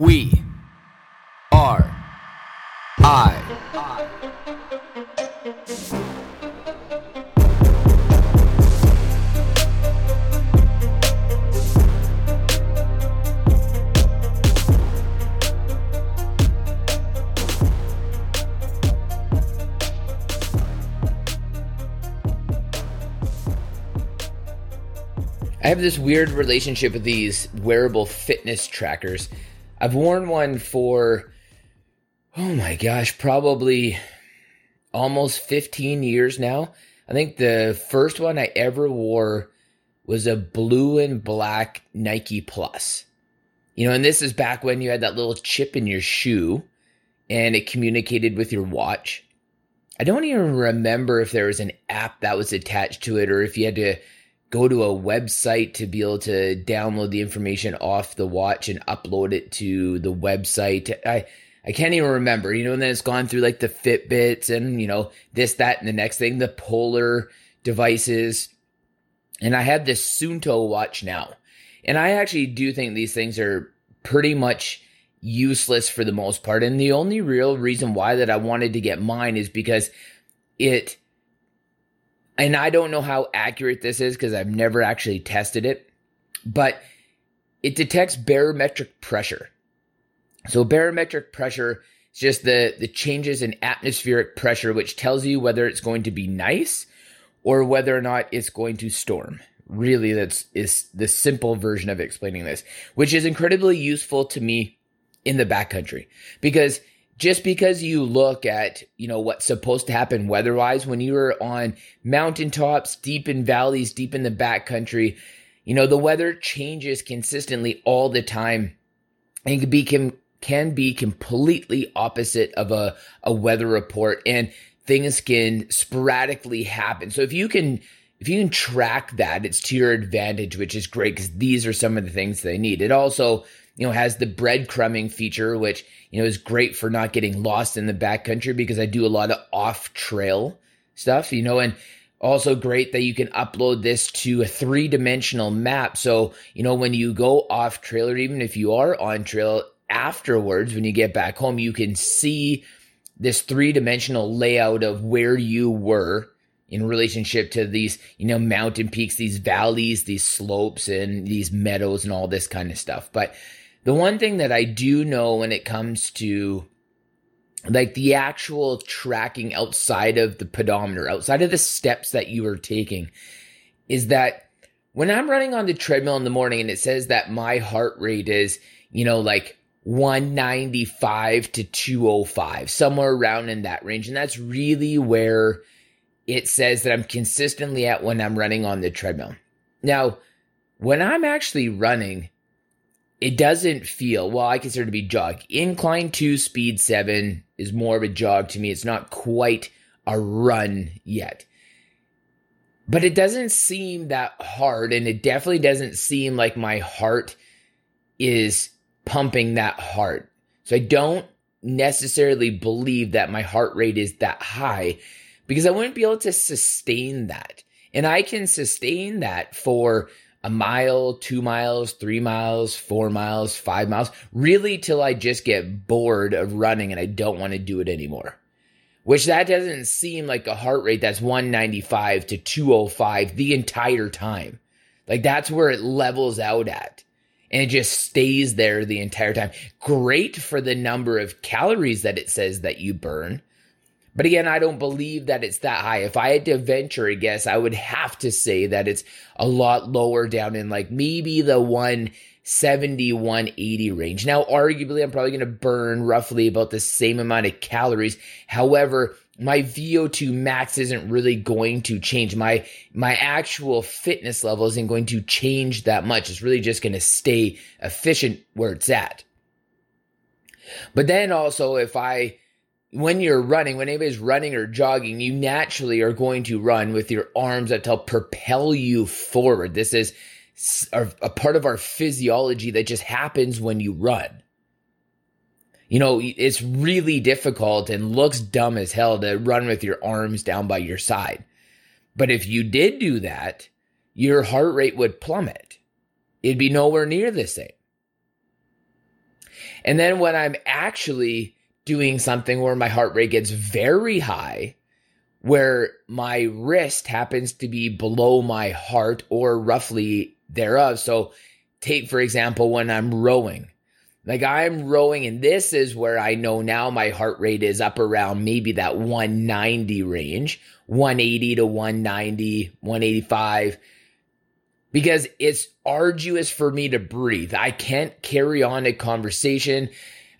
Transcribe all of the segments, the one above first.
We are I. I have this weird relationship with these wearable fitness trackers. I've worn one for, oh my gosh, probably almost 15 years now. I think the first one I ever wore was a blue and black Nike Plus. You know, and this is back when you had that little chip in your shoe and it communicated with your watch. I don't even remember if there was an app that was attached to it or if you had to go to a website to be able to download the information off the watch and upload it to the website. I I can't even remember, you know, and then it's gone through like the Fitbits and, you know, this, that, and the next thing, the polar devices. And I have this Suunto watch now. And I actually do think these things are pretty much useless for the most part. And the only real reason why that I wanted to get mine is because it and I don't know how accurate this is because I've never actually tested it, but it detects barometric pressure. So barometric pressure is just the, the changes in atmospheric pressure, which tells you whether it's going to be nice or whether or not it's going to storm. Really, that's is the simple version of explaining this, which is incredibly useful to me in the backcountry because just because you look at, you know, what's supposed to happen weather wise when you're on mountaintops, deep in valleys, deep in the backcountry, you know, the weather changes consistently all the time and can be, can, can be completely opposite of a, a weather report and things can sporadically happen. So if you can, if you can track that, it's to your advantage, which is great because these are some of the things they need. It also, you know, has the breadcrumbing feature, which, you know, is great for not getting lost in the backcountry because I do a lot of off trail stuff, you know, and also great that you can upload this to a three dimensional map. So, you know, when you go off trail or even if you are on trail afterwards, when you get back home, you can see this three dimensional layout of where you were in relationship to these, you know, mountain peaks, these valleys, these slopes, and these meadows and all this kind of stuff. But the one thing that I do know when it comes to like the actual tracking outside of the pedometer, outside of the steps that you are taking, is that when I'm running on the treadmill in the morning and it says that my heart rate is, you know, like 195 to 205, somewhere around in that range. And that's really where it says that I'm consistently at when I'm running on the treadmill. Now, when I'm actually running, it doesn't feel well i consider to be jog. Incline 2 speed 7 is more of a jog to me. It's not quite a run yet. But it doesn't seem that hard and it definitely doesn't seem like my heart is pumping that hard. So i don't necessarily believe that my heart rate is that high because i wouldn't be able to sustain that. And i can sustain that for a mile, two miles, three miles, four miles, five miles, really till I just get bored of running and I don't want to do it anymore. Which that doesn't seem like a heart rate that's 195 to 205 the entire time. Like that's where it levels out at. And it just stays there the entire time. Great for the number of calories that it says that you burn. But again, I don't believe that it's that high. If I had to venture a guess, I would have to say that it's a lot lower down in like maybe the 170, 180 range. Now, arguably, I'm probably going to burn roughly about the same amount of calories. However, my VO2 max isn't really going to change. My my actual fitness level isn't going to change that much. It's really just going to stay efficient where it's at. But then also if I when you're running, when anybody's running or jogging, you naturally are going to run with your arms that help propel you forward. This is a part of our physiology that just happens when you run. You know, it's really difficult and looks dumb as hell to run with your arms down by your side. But if you did do that, your heart rate would plummet. It'd be nowhere near the same. And then when I'm actually doing something where my heart rate gets very high, where my wrist happens to be below my heart or roughly thereof. So, take for example, when I'm rowing, like I'm rowing, and this is where I know now my heart rate is up around maybe that 190 range, 180 to 190, 185, because it's arduous for me to breathe. I can't carry on a conversation.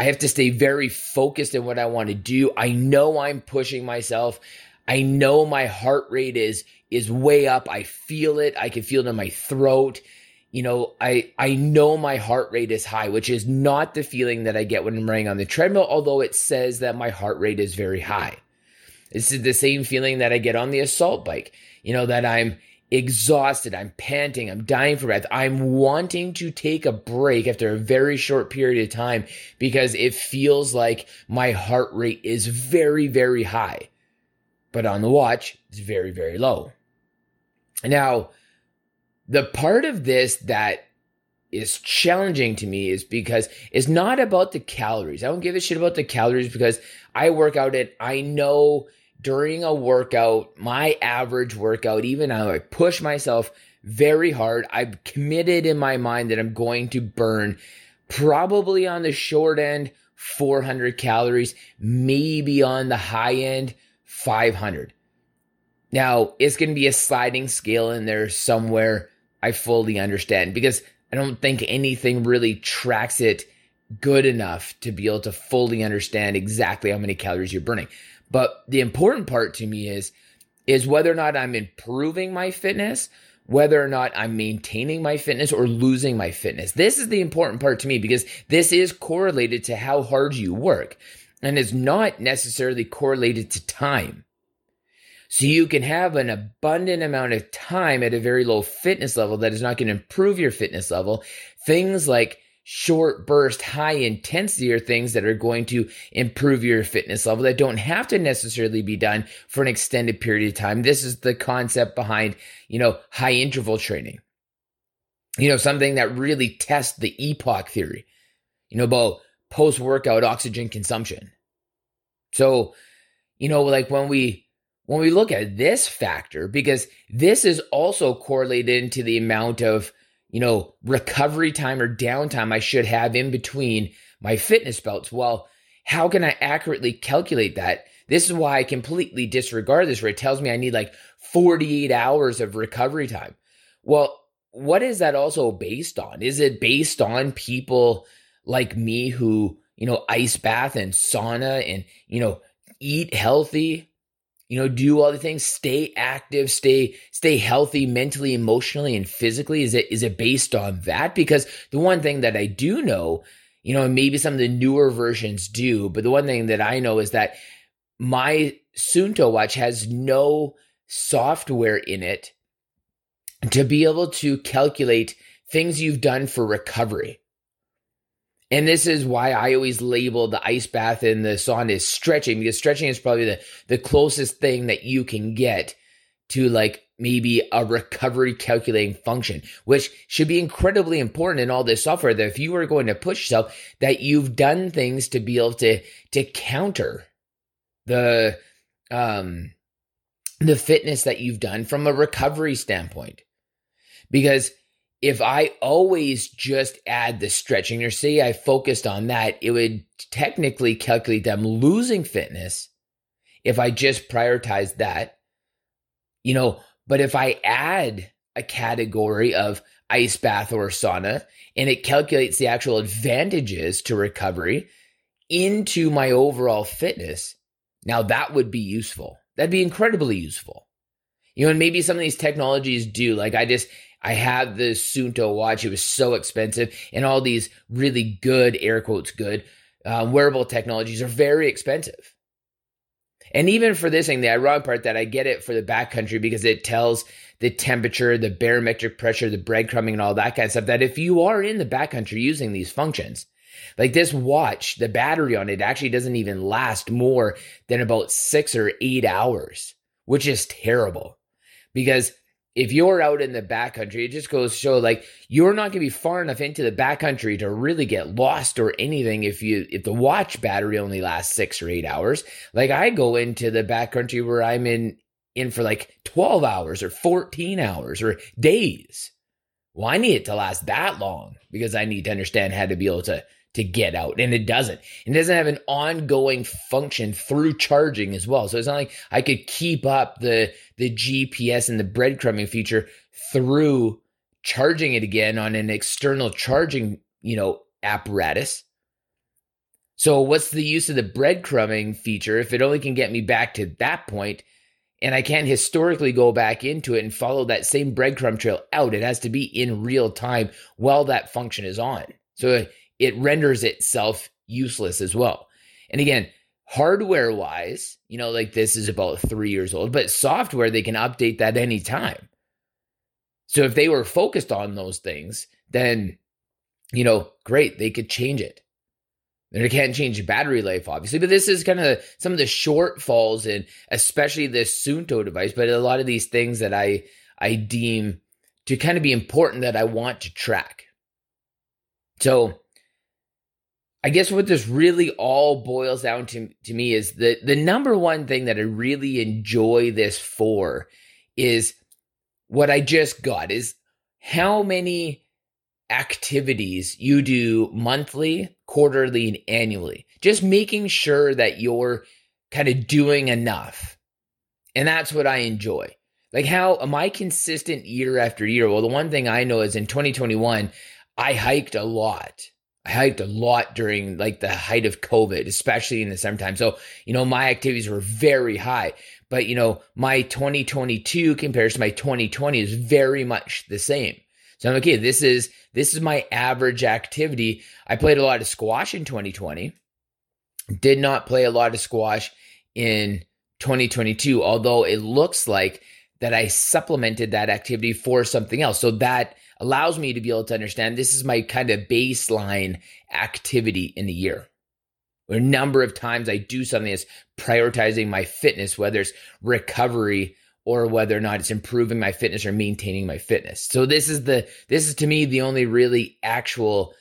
I have to stay very focused in what I want to do. I know I'm pushing myself. I know my heart rate is is way up. I feel it. I can feel it in my throat. You know, I I know my heart rate is high, which is not the feeling that I get when I'm running on the treadmill, although it says that my heart rate is very high. This is the same feeling that I get on the assault bike. You know, that I'm exhausted, I'm panting, I'm dying for breath. I'm wanting to take a break after a very short period of time because it feels like my heart rate is very, very high but on the watch, it's very, very low. Now, the part of this that is challenging to me is because it's not about the calories. I don't give a shit about the calories because I work out and I know during a workout, my average workout, even though I push myself very hard, I've committed in my mind that I'm going to burn probably on the short end 400 calories, maybe on the high end 500. Now, it's going to be a sliding scale in there somewhere. I fully understand because I don't think anything really tracks it good enough to be able to fully understand exactly how many calories you're burning. But the important part to me is is whether or not I'm improving my fitness, whether or not I'm maintaining my fitness or losing my fitness. This is the important part to me because this is correlated to how hard you work and is not necessarily correlated to time. So you can have an abundant amount of time at a very low fitness level that is not going to improve your fitness level. Things like short burst, high intensity are things that are going to improve your fitness level that don't have to necessarily be done for an extended period of time. This is the concept behind, you know, high interval training. You know, something that really tests the EPOC theory, you know, about post workout oxygen consumption. So, you know, like when we when we look at this factor because this is also correlated into the amount of, you know, recovery time or downtime I should have in between my fitness belts. Well, how can I accurately calculate that? This is why I completely disregard this where it tells me I need like 48 hours of recovery time. Well, what is that also based on? Is it based on people like me who, you know, ice bath and sauna and, you know, eat healthy, you know, do all the things, stay active, stay, stay healthy mentally, emotionally, and physically? Is it, is it based on that? Because the one thing that I do know, you know, maybe some of the newer versions do, but the one thing that I know is that my Suunto watch has no software in it to be able to calculate things you've done for recovery. And this is why I always label the ice bath and the sauna as stretching because stretching is probably the, the closest thing that you can get to like maybe a recovery calculating function, which should be incredibly important in all this software that if you are going to push yourself, that you've done things to be able to, to counter the, um, the fitness that you've done from a recovery standpoint. Because if I always just add the stretching or say I focused on that, it would technically calculate them losing fitness if I just prioritize that. You know, but if I add a category of ice bath or sauna and it calculates the actual advantages to recovery into my overall fitness, now that would be useful. That'd be incredibly useful. You know, and maybe some of these technologies do. Like I just I had the Suunto watch. It was so expensive, and all these really good air quotes good uh, wearable technologies are very expensive. And even for this thing, the ironic part that I get it for the backcountry because it tells the temperature, the barometric pressure, the breadcrumbing, and all that kind of stuff. That if you are in the backcountry using these functions, like this watch, the battery on it actually doesn't even last more than about six or eight hours, which is terrible because if you're out in the backcountry, it just goes to show like you're not going to be far enough into the backcountry to really get lost or anything if you if the watch battery only lasts six or eight hours. Like I go into the backcountry where I'm in in for like 12 hours or 14 hours or days. Well, I need it to last that long because I need to understand how to be able to to get out and it doesn't it doesn't have an ongoing function through charging as well so it's not like i could keep up the the gps and the breadcrumbing feature through charging it again on an external charging you know apparatus so what's the use of the breadcrumbing feature if it only can get me back to that point and I can't historically go back into it and follow that same breadcrumb trail out. It has to be in real time while that function is on. So it renders itself useless as well. And again, hardware wise, you know, like this is about three years old, but software, they can update that anytime. So if they were focused on those things, then, you know, great, they could change it. They can't change battery life, obviously, but this is kind of some of the shortfalls in especially this Suunto device, but a lot of these things that I I deem to kind of be important that I want to track. So I guess what this really all boils down to to me is the the number one thing that I really enjoy this for is what I just got is how many activities you do monthly, quarterly, and annually. Just making sure that you're kind of doing enough. And that's what I enjoy. Like, how am I consistent year after year? Well, the one thing I know is in 2021, I hiked a lot. I hiked a lot during like the height of COVID, especially in the summertime. So, you know, my activities were very high. But, you know, my 2022 compared to my 2020 is very much the same. So I'm like, okay, this is this is my average activity. I played a lot of squash in 2020. Did not play a lot of squash in 2022, although it looks like that I supplemented that activity for something else. So that allows me to be able to understand this is my kind of baseline activity in a year. A number of times I do something that's prioritizing my fitness, whether it's recovery or whether or not it's improving my fitness or maintaining my fitness. So this is the this is to me the only really actual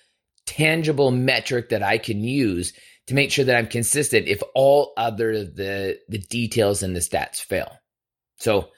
tangible metric that I can use to make sure that I'm consistent if all other the the details and the stats fail. So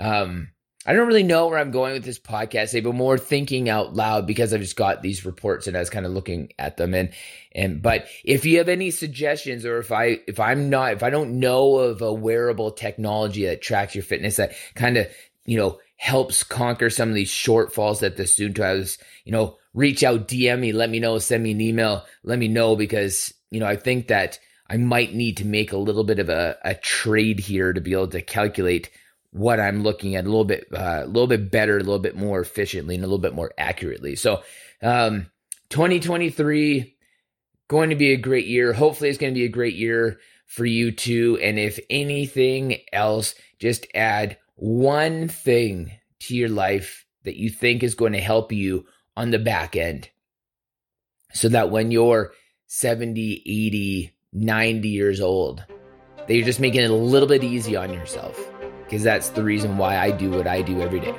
um I don't really know where I'm going with this podcast today, but more thinking out loud because I've just got these reports and I was kind of looking at them. And and but if you have any suggestions or if I if I'm not if I don't know of a wearable technology that tracks your fitness that kind of, you know, helps conquer some of these shortfalls that the Suunto has, you know, reach out, DM me, let me know, send me an email, let me know because, you know, I think that I might need to make a little bit of a, a trade here to be able to calculate what I'm looking at a little bit, uh, a little bit better, a little bit more efficiently, and a little bit more accurately. So, um, 2023 going to be a great year. Hopefully, it's going to be a great year for you too. And if anything else, just add one thing to your life that you think is going to help you on the back end, so that when you're 70, 80, 90 years old, that you're just making it a little bit easy on yourself because that's the reason why I do what I do every day.